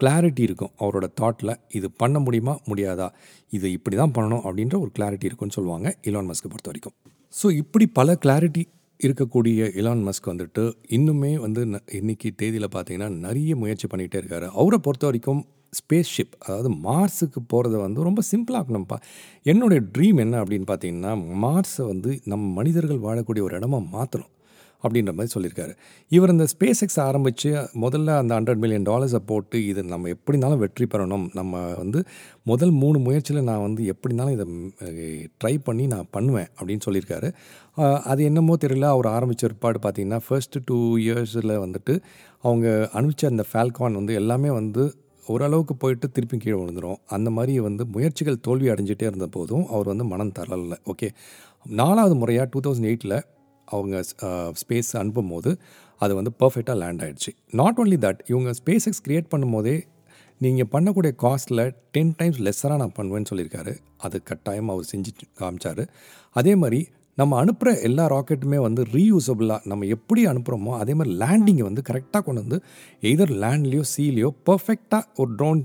கிளாரிட்டி இருக்கும். அவரோட தாட்டில் இது பண்ண முடியுமா? முடியாதா? இது இப்படி தான் பண்ணணும் அப்படின்ற ஒரு கிளாரிட்டி இருக்கும்னு சொல்லுவாங்க இலான் மஸ்க்கு பொறுத்த வரைக்கும். ஸோ இப்படி பல கிளாரிட்டி இருக்கக்கூடிய இலான் மஸ்க் வந்துட்டு இன்னுமே வந்து இன்னைக்கு தேதியில் பார்த்தீங்கன்னா நிறைய முயற்சி பண்ணிகிட்டே இருக்காரு. அவரை பொறுத்த வரைக்கும் ஸ்பேஸ் ஷிப் அதாவது மார்ஸுக்கு போகிறத வந்து ரொம்ப சிம்பிளாகணும்ப்பா என்னுடைய ட்ரீம் என்ன அப்படின்னு பார்த்தீங்கன்னா மார்ஸை வந்து நம்ம மனிதர்கள் வாழக்கூடிய ஒரு இடமா மாற்றணும் அப்படின்ற மாதிரி சொல்லியிருக்காரு. இவர் இந்த ஸ்பேஸ் எக்ஸ் ஆரம்பித்து முதல்ல அந்த ஹண்ட்ரட் மில்லியன் டாலர்ஸை போட்டு இது நம்ம எப்படினாலும் வெற்றி பெறணும். நம்ம வந்து முதல் மூணு முயற்சியில் நான் வந்து எப்படினாலும் இதை ட்ரை பண்ணி நான் பண்ணுவேன் அப்படின்னு சொல்லியிருக்காரு. அது என்னமோ தெரியல. அவர் ஆரம்பித்த ஏற்பாடு பார்த்திங்கன்னா ஃபர்ஸ்ட்டு டூ இயர்ஸில் வந்துட்டு அவங்க அனுப்பிச்ச அந்த ஃபால்கான் வந்து எல்லாமே வந்து ஓரளவுக்கு போயிட்டு திருப்பி கீழே விழுந்துடும் அந்த மாதிரி வந்து முயற்சிகள் தோல்வி அடைஞ்சிட்டே இருந்த போதும் அவர் வந்து மனம் தரல ஓகே. நாலாவது முறையாக டூ தௌசண்ட் எயிட்டில் அவங்க ஸ்பேஸ் அனுப்பும் போது அது வந்து பர்ஃபெக்டாக லேண்ட் ஆகிடுச்சு நாட் ஓன்லி தட் இவங்க ஸ்பேஸ் எக்ஸ் க்ரியேட் பண்ணும்போதே நீங்கள் பண்ணக்கூடிய காஸ்ட்டில் டென் டைம்ஸ் லெஸ்ஸராக நான் பண்ணுவேன்னு சொல்லியிருக்காரு. அது கட்டாயம் அவர் செஞ்சு காமிச்சார். அதே மாதிரி நம்ம அனுப்புகிற எல்லா ராக்கெட்டுமே வந்து ரீயூசபிளாக நம்ம எப்படி அனுப்புகிறோமோ அதே மாதிரி லேண்டிங்கை வந்து கரெக்டாக கொண்டு வந்து எதர் லேண்ட்லேயோ சீலேயோ பர்ஃபெக்டாக ஒரு ட்ரோன்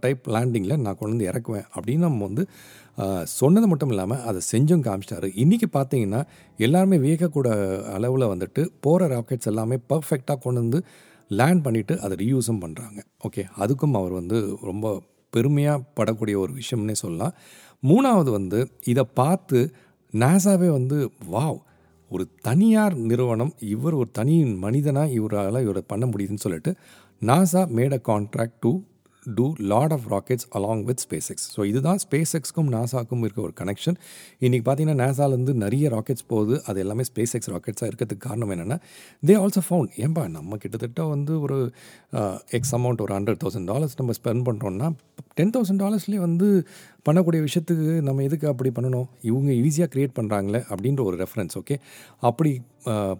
டைப் லேண்டிங்கில் நான் கொண்டு வந்து இறக்குவேன் அப்படின்னு நம்ம வந்து சொன்னது மட்டும் இல்லாமல் அதை செஞ்சும் காமிச்சிட்டாரு. இன்றைக்கி பார்த்தீங்கன்னா எல்லாருமே வியக்கக்கூட அளவில் வந்துட்டு போகிற ராக்கெட்ஸ் எல்லாமே பர்ஃபெக்டாக கொண்டு வந்து லேண்ட் பண்ணிவிட்டு அதை ரீயூஸும் பண்ணுறாங்க ஓகே அதுக்கும் அவர் வந்து ரொம்ப பெருமையாக படக்கூடிய ஒரு விஷயம்னே சொல்லலாம். மூணாவது வந்து இதை பார்த்து நாசாவே வந்து வாவ் ஒரு தனியார் நிறுவனம் இவர் ஒரு தனி மனிதனாக இவரால் இவரை பண்ண முடியுதுன்னு சொல்லிட்டு NASA made a contract to do lot of rockets along with space X so இதுதான் ஸ்பேஸ் எக்ஸ்க்கும் நாசாக்கும் இருக்க ஒரு கனெக்ஷன் இன்றைக்கி பார்த்தீங்கன்னா நாசாலேருந்து நிறைய ராக்கெட்ஸ் போகுது. அது எல்லாமே ஸ்பேஸ் எக்ஸ் ராக்கெட்ஸாக இருக்கிறதுக்கு காரணம் என்னென்னா தே ஆல்சோ ஃபவுண்ட் ஏன்பா நம்ம கிட்டத்தட்ட வந்து ஒரு எக்ஸ் அமௌண்ட் ஒரு ஹண்ட்ரட் தௌசண்ட் டாலர்ஸ் நம்ம ஸ்பெண்ட் பண்ணுறோம்னா டென் தௌசண்ட் டாலர்ஸ்லேயே வந்து பண்ணக்கூடிய விஷயத்துக்கு நம்ம எதுக்கு அப்படி பண்ணணும்? இவங்க ஈஸியாக க்ரியேட் பண்ணுறாங்களே அப்படின்ற ஒரு ரெஃபரன்ஸ் ஓகே அப்படி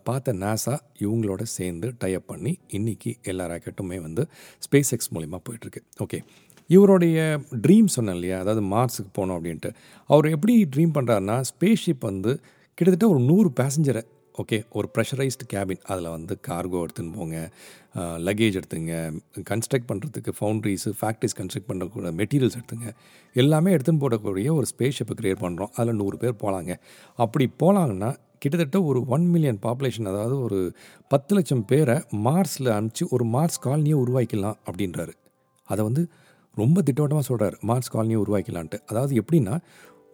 பார்த்த நாசா இவங்களோட சேர்ந்து டைப் பண்ணி இன்றைக்கி எல்லா ராக்கெட்டுமே வந்து ஸ்பேஸ் எக்ஸ் மூலிமா போயிட்டுருக்கு ஓகே இவருடைய ட்ரீம் சொன்னேன் இல்லையா? அதாவது மார்ஸுக்கு போகணும் அப்படின்ட்டு. அவர் எப்படி ட்ரீம் பண்ணுறாருன்னா ஸ்பேஸ் ஷிப் வந்து கிட்டத்தட்ட ஒரு நூறு பேசஞ்சரை ஓகே ஒரு ப்ரெஷரைஸ்டு கேபின் அதில் வந்து கார்கோ எடுத்துன்னு போங்க லக்கேஜ் எடுத்துங்க கன்ஸ்ட்ரக்ட் பண்ணுறதுக்கு ஃபவுண்ட்ரிஸு ஃபேக்ட்ரிஸ் கன்ஸ்ட்ரக்ட் பண்ணுறக்கூடிய மெட்டீரியல்ஸ் எடுத்துங்க. எல்லாமே எடுத்துன்னு போடக்கூடிய ஒரு ஸ்பேஸ் ஷிப்பை க்ரியேட் பண்ணுறோம் அதில் நூறு பேர் போகலாங்க அப்படி போகலாங்கன்னா கிட்டத்தட்ட ஒரு ஒன் மில்லியன் பாப்புலேஷன் அதாவது ஒரு பத்து லட்சம் பேரை மார்ஸில் அனுப்பிச்சு ஒரு மார்ஸ் காலனியை உருவாக்கிடலாம் அப்படின்றாரு. அதை வந்து ரொம்ப திட்டவட்டமாக சொல்கிறார் மார்ஸ் காலனியை உருவாக்கலான்ட்டு அதாவது எப்படின்னா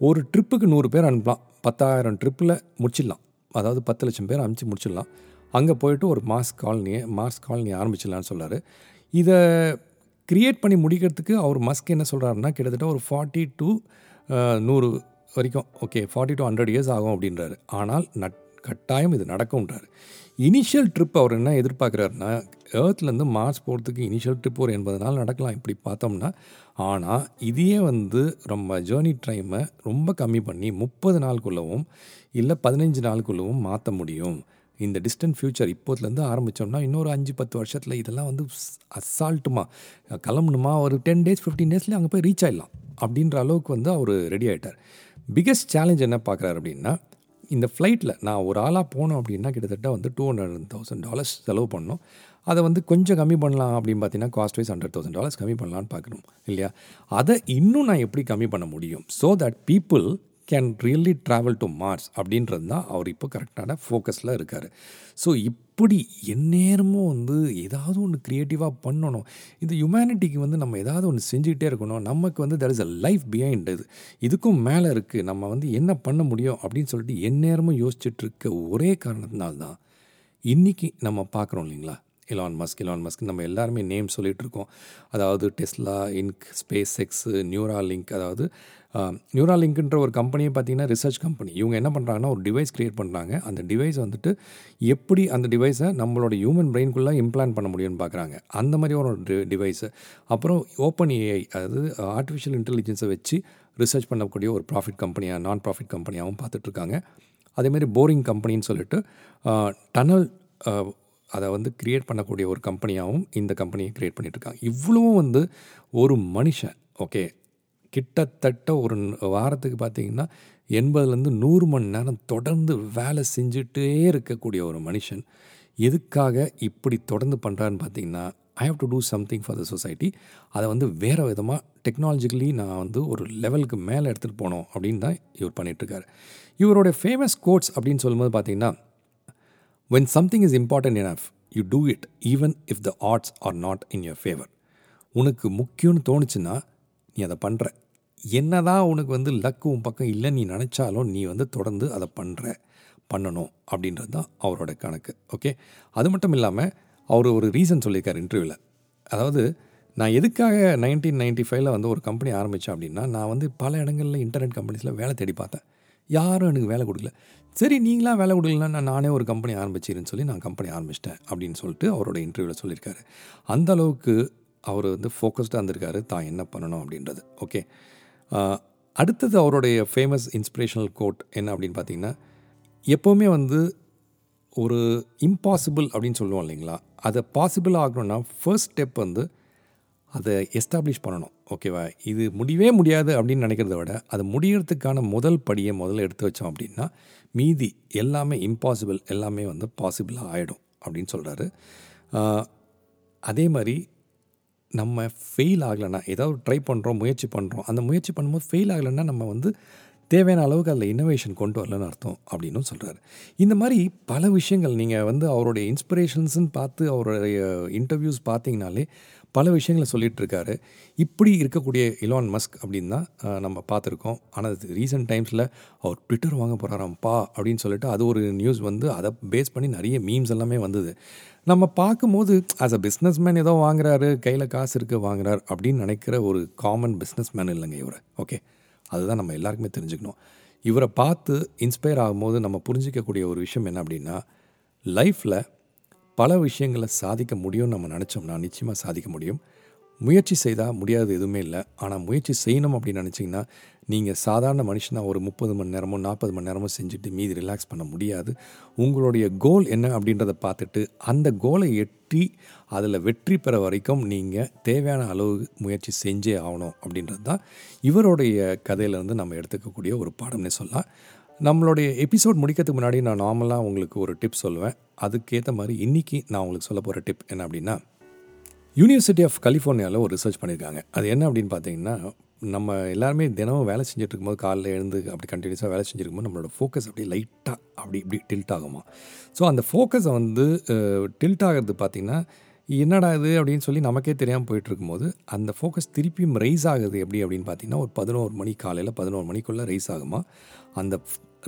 ஒரு ட்ரிப்புக்கு நூறு பேர் அனுப்பலாம். பத்தாயிரம் ட்ரிப்பில் முடிச்சிடலாம். அதாவது பத்து லட்சம் பேர் அமுச்சு முடிச்சிடலாம். அங்கே போயிட்டு ஒரு மாஸ் காலனியை மாஸ் காலனியை ஆரம்பிச்சிடலான்னு சொல்கிறார் இதை க்ரியேட் பண்ணி முடிக்கிறதுக்கு அவர் மஸ்க் என்ன சொல்கிறாருன்னா கிட்டத்தட்ட ஒரு ஃபார்ட்டி டு நூறு வரைக்கும். Okay forty to hundred years ஆகும் அப்படின்றாரு. ஆனால் நட் கட்டாயம் இது நடக்கும்ன்றார். இனிஷியல் ட்ரிப் அவர் என்ன எதிர்பார்க்குறாருன்னா ஏர்த்லேருந்து மார்ஸ் போகிறதுக்கு இனிஷியல் ட்ரிப் ஒரு எண்பது நாள் நடக்கலாம் இப்படி பார்த்தோம்னா ஆனால் இதையே வந்து ரொம்ப ஜேர்னி டைமை ரொம்ப கம்மி பண்ணி முப்பது நாளுக்குள்ளவும் இல்லை பதினஞ்சு நாளுக்குள்ளவும் மாற்ற முடியும். இந்த டிஸ்டன்ட் ஃப்யூச்சர் இப்போதுலேருந்து ஆரம்பித்தோம்னா இன்னொரு அஞ்சு பத்து வருஷத்தில் இதெல்லாம் வந்து அசால்ட்டுமா கிளம்பணுமா ஒரு டென் டேஸ் ஃபிஃப்டீன் டேஸ்லேயே அங்கே போய் ரீச் ஆகிடலாம் அப்படின்ற அளவுக்கு வந்து அவர் ரெடி ஆகிட்டார் பிக்கஸ்ட் சேலஞ்ச் என்ன பார்க்குறாரு அப்படின்னா இந்த ஃப்ளைட்டில் நான் ஒரு ஆளாக போனோம் அப்படின்னா கிட்டத்தட்ட வந்து டூ ஹண்ட்ரட் தௌசண்ட் டாலர்ஸ் செலவு பண்ணோம். அதை வந்து கொஞ்சம் கம்மி பண்ணலாம் அப்படின்னு பார்த்தீங்கன்னா cost wise hundred thousand dollars கம்மி பண்ணலான்னு பார்க்கணும் இல்லையா? அதை இன்னும் நான் எப்படி கம்மி பண்ண முடியும்? So that people can really travel to Mars அப்படின்றது தான் அவர் இப்போ கரெக்டான ஃபோக்கஸில் இருக்கார். ஸோ இப்படி எந்நேரமும் வந்து ஏதாவது ஒன்று க்ரியேட்டிவாக பண்ணணும். இந்த ஹியூமனிட்டிக்கு வந்து நம்ம ஏதாவது ஒன்று செஞ்சுக்கிட்டே இருக்கணும். நமக்கு வந்து that is a life behind இது. இதுக்கும் மேலே இருக்குது நம்ம வந்து என்ன பண்ண முடியும் அப்படின்னு சொல்லிட்டு எந்நேரமும் யோசிச்சுட்டு இருக்க ஒரே காரணத்தினால்தான் இன்றைக்கி நம்ம பார்க்குறோம் இல்லைங்களா? இலான் மஸ்க் இலான் மஸ்க் நம்ம எல்லாருமே நேம் சொல்லிகிட்டு இருக்கோம். அதாவது Tesla Inc space X Neuralink அதாவது நியூரா லிங்க்ன்ற ஒரு கம்பெனியை பார்த்தீங்கன்னா ரிசர்ச் கம்பெனி இவங்க என்ன பண்ணுறாங்கன்னா ஒரு டிவைஸ் க்ரியேட் பண்ணுறாங்க அந்த டிவைஸ் வந்துட்டு எப்படி அந்த டிவைஸை நம்மளோட ஹியூமன் பிரெயின்குள்ளே இம்ப்ளான் பண்ண முடியும்னு பார்க்குறாங்க. அந்த மாதிரி ஒரு டிவைஸு அப்புறம் ஓப்பன் ஏஐ அதாவது ஆர்டிஃபிஷியல் இன்டெலிஜென்ஸை வச்சு ரிசர்ச் பண்ணக்கூடிய ஒரு ப்ராஃபிட் கம்பெனியாக நான் ப்ராஃபிட் கம்பெனியாகவும் பார்த்துட்ருக்காங்க அதேமாரி போரிங் கம்பெனின்னு சொல்லிட்டு டனல் அதை வந்து க்ரியேட் பண்ணக்கூடிய ஒரு கம்பெனியாகவும் இந்த கம்பெனியை க்ரியேட் பண்ணிகிட்ருக்காங்க இவ்வளவும் வந்து ஒரு மனுஷன் ஓகே கிட்டத்தட்ட ஒரு வாரத்துக்கு பார்த்திங்கன்னா எண்பதுலேருந்து நூறு மணி நேரம் தொடர்ந்து வேலை செஞ்சுட்டே இருக்கக்கூடிய ஒரு மனுஷன். எதுக்காக இப்படி தொடர்ந்து பண்ணுறாருன்னு பார்த்தீங்கன்னா I have to do something for the society அதை வந்து வேறு விதமாக டெக்னாலஜிக்கலி நான் வந்து ஒரு லெவலுக்கு மேலே எடுத்துகிட்டு போனோம் அப்படின்னு தான் இவர் பண்ணிகிட்ருக்காரு இவருடைய ஃபேமஸ் கோட்ஸ் அப்படின்னு சொல்லும்போது பார்த்தீங்கன்னா when something is important enough you do it even if the odds are not in your favour உனக்கு முக்கியம்னு தோணுச்சுன்னா நீ அதை பண்ணுற என்ன தான் உனக்கு வந்து லக்கு உன் பக்கம் இல்லை நீ நினச்சாலும் நீ வந்து தொடர்ந்து அதை பண்ணுற பண்ணணும் அப்படின்றது தான் அவரோட கணக்கு ஓகே அது மட்டும் இல்லாமல் அவர் ஒரு ரீசன் சொல்லியிருக்கார் இன்டர்வியூவில் அதாவது நான் எதுக்காக நைன்டீன் நைன்ட்டி ஃபைவ்ல வந்து ஒரு கம்பெனி ஆரம்பித்தேன் அப்படின்னா நான் வந்து பல இடங்களில் இன்டர்நெட் கம்பெனிஸில் வேலை தேடி பார்த்தேன். யாரும் எனக்கு வேலை கொடுக்கல. சரி நீங்களாம் வேலை கொடுக்கலன்னா நான் நானே ஒரு கம்பெனி ஆரம்பிச்சிருன்னு சொல்லி நான் கம்பெனி ஆரம்பிச்சிட்டேன் அப்படின்னு சொல்லிட்டு அவரோட இன்டர்வியூவில் சொல்லியிருக்காரு. அந்த அளவுக்கு அவர் வந்து ஃபோக்கஸ்டாக இருந்திருக்காரு தான் என்ன பண்ணணும் அப்படின்றது ஓகே அடுத்தது அவருடைய ஃபேமஸ் இன்ஸ்பிரேஷனல் கோட் என்ன அப்படின்னு பார்த்தீங்கன்னா எப்போவுமே வந்து ஒரு இம்பாசிபிள் அப்படின்னு சொல்லுவோம் இல்லைங்களா? அதை பாசிபிள் ஆகணும்னா ஃபர்ஸ்ட் ஸ்டெப் வந்து அதை எஸ்டாப்ளிஷ் பண்ணணும் ஓகேவா இது முடியவே முடியாது அப்படின்னு நினைக்கிறத விட அது முடியறதுக்கான முதல் படியை முதல்ல எடுத்து வச்சோம் அப்படின்னா மீதி எல்லாமே இம்பாசிபிள் எல்லாமே வந்து பாசிபிளாக ஆகிடும் அப்படின்னு சொல்கிறாரு அதே மாதிரி நம்ம ஃபெயில் ஆகலைன்னா ஏதாவது ட்ரை பண்ணுறோம் முயற்சி பண்ணுறோம் அந்த முயற்சி பண்ணும்போது ஃபெயில் ஆகலைன்னா நம்ம வந்து தேவையான அளவுக்கு அதில் இன்னோவேஷன் கொண்டு வரலன்னு அர்த்தம் அப்படின்னு சொல்கிறாரு இந்த மாதிரி பல விஷயங்கள் நீங்கள் வந்து அவருடைய இன்ஸ்பிரேஷன்ஸுன்னு பார்த்து அவருடைய இன்டர்வியூஸ் பார்த்தீங்கனாலே பல விஷயங்களை சொல்லிகிட்டு இருக்காரு இப்படி இருக்கக்கூடிய இலான் மஸ்க் அப்படின்னு தான் நம்ம பார்த்துருக்கோம். ஆனால் ரீசெண்ட் டைம்ஸில் அவர் ட்விட்டர் வாங்க போகிறாராம்ப்பா அப்படின்னு சொல்லிட்டு அது ஒரு நியூஸ் வந்து அதை பேஸ் பண்ணி நிறைய மீம்ஸ் எல்லாமே வந்தது. நம்ம பார்க்கும்போது ஆஸ் அ பிஸ்னஸ் மேன் ஏதோ வாங்குறாரு கையில் காசு இருக்க வாங்குறார் அப்படின்னு நினைக்கிற ஒரு காமன் பிஸ்னஸ் மேன் இல்லைங்க இவரை. ஓகே அதுதான் நம்ம எல்லாருக்குமே தெரிஞ்சுக்கணும். இவரை பார்த்து இன்ஸ்பயர் ஆகும்போது நம்ம புரிஞ்சிக்கக்கூடிய ஒரு விஷயம் என்ன அப்படின்னா லைஃப்பில் பல விஷயங்களை சாதிக்க முடியும்னு நம்ம நினச்சோம்னா நிச்சயமாக சாதிக்க முடியும். முயற்சி செய்தால் முடியாது எதுவுமே இல்லை. ஆனால் முயற்சி செய்யணும் அப்படின்னு நினச்சிங்கன்னா நீங்கள் சாதாரண மனுஷனாக ஒரு முப்பது மணி நேரமோ நாற்பது மணி நேரமோ செஞ்சுட்டு மீதி ரிலாக்ஸ் பண்ண முடியாது. உங்களுடைய கோல் என்ன அப்படின்றத பார்த்துட்டு அந்த கோலை எட்டி அதில் வெற்றி பெற வரைக்கும் நீங்கள் தேவையான அளவு முயற்சி செஞ்சே ஆகணும் அப்படின்றது தான் இவருடைய கதையிலேருந்து நம்ம எடுத்துக்கக்கூடிய ஒரு பாடம்னே சொல்லலாம். நம்மளுடைய எபிசோட் முடிக்கிறதுக்கு முன்னாடி நான் நார்மலாக உங்களுக்கு ஒரு டிப் சொல்லுவேன். அதுக்கேற்ற மாதிரி இன்றைக்கி நான் உங்களுக்கு சொல்ல போகிற டிப் என்ன அப்படின்னா யூனிவர்சிட்டி ஆஃப் கலிஃபோர்னியாவில் ஒரு ரிசர்ச் பண்ணியிருக்காங்க அது என்ன அப்படின்னு பார்த்தீங்கன்னா நம்ம எல்லாருமே தினமும் வேலை செஞ்சுட்டு இருக்கும்போது காலைல எழுந்து அப்படி கண்டினியூஸாக வேலை செஞ்சுருக்கும்போது நம்மளோட ஃபோக்கஸ் அப்படி லைட்டாக அப்படி இப்படி டில்ட் ஆகுமா? ஸோ அந்த ஃபோக்கஸை வந்து டில்ட் ஆகிறது பார்த்திங்கன்னா என்னடா இது அப்படின்னு சொல்லி நமக்கே தெரியாமல் போயிட்டு இருக்கும்போது அந்த ஃபோக்கஸ் திருப்பியும் ரைஸ் ஆகுது எப்படி அப்படின்னு பார்த்தீங்கன்னா ஒரு பதினோரு மணி காலையில் பதினோரு மணிக்குள்ளே ரைஸ் ஆகுமா? அந்த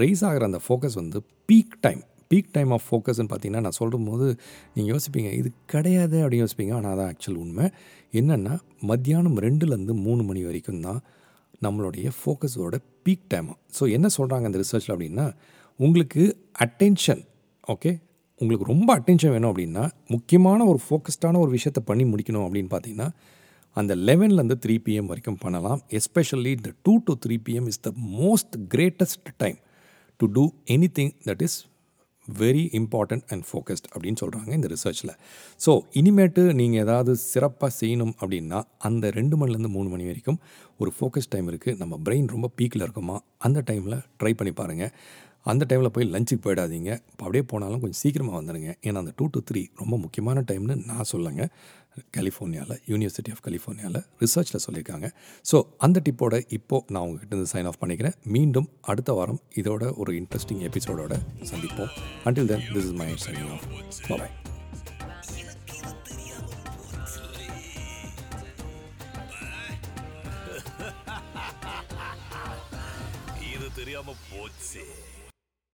ரைஸ் ஆகிற அந்த ஃபோக்கஸ் வந்து peak time peak time of ஃபோக்கஸ்ன்னு பார்த்தீங்கன்னா நான் சொல்லும் போது நீங்கள் யோசிப்பீங்க இது கிடையாது அப்படின்னு யோசிப்பீங்க. ஆனால் அதான் ஆக்சுவல் உண்மை. என்னென்னா மத்தியானம் ரெண்டுலேருந்து மூணு மணி வரைக்கும் தான் நம்மளுடைய ஃபோக்கஸோட பீக் டைமாக ஸோ என்ன சொல்கிறாங்க அந்த ரிசர்ச்சில் அப்படின்னா உங்களுக்கு அட்டென்ஷன் ஓகே உங்களுக்கு ரொம்ப அட்டென்ஷன் வேணும் அப்படின்னா முக்கியமான ஒரு ஃபோக்கஸ்டான ஒரு விஷயத்தை பண்ணி முடிக்கணும் அப்படின்னு பார்த்தீங்கன்னா அந்த லெவன்லேருந்து த்ரீ பிஎம் வரைக்கும் பண்ணலாம். எஸ்பெஷலி இந்த two to three PM is the most greatest time to do anything that is very important and focused அப்படின்னு சொல்கிறாங்க இந்த ரிசர்ச்சில் ஸோ இனிமேட்டு நீங்கள் ஏதாவது சிறப்பாக செய்யணும் அப்படின்னா அந்த ரெண்டு மணிலேருந்து மூணு மணி வரைக்கும் ஒரு ஃபோக்கஸ் டைம் இருக்குது நம்ம பிரெயின் ரொம்ப பீக்கில் இருக்குமா? அந்த டைமில் ட்ரை பண்ணி பாருங்கள் அந்த டைமில் போய் லஞ்சுக்கு போயிடாதீங்க. இப்போ அப்படியே போனாலும் கொஞ்சம் சீக்கிரமாக வந்துடுங்க ஏன்னா அந்த டூ டு த்ரீ ரொம்ப முக்கியமான டைம்னு நான் சொல்லுங்க. கலிஃபோர்னியாவில் யூனிவர்சிட்டி ஆஃப் கலிஃபோர்னியாவில் ரிசர்ச்சில் சொல்லியிருக்காங்க. ஸோ அந்த டிப்போட இப்போது நான் உங்ககிட்ட இருந்து சைன் ஆஃப் பண்ணிக்கிறேன். மீண்டும் அடுத்த வாரம் இதோட ஒரு இன்ட்ரெஸ்டிங் எபிசோடோட சந்திப்போம். Until then this is my signing off bye தெரியாம போச்சு.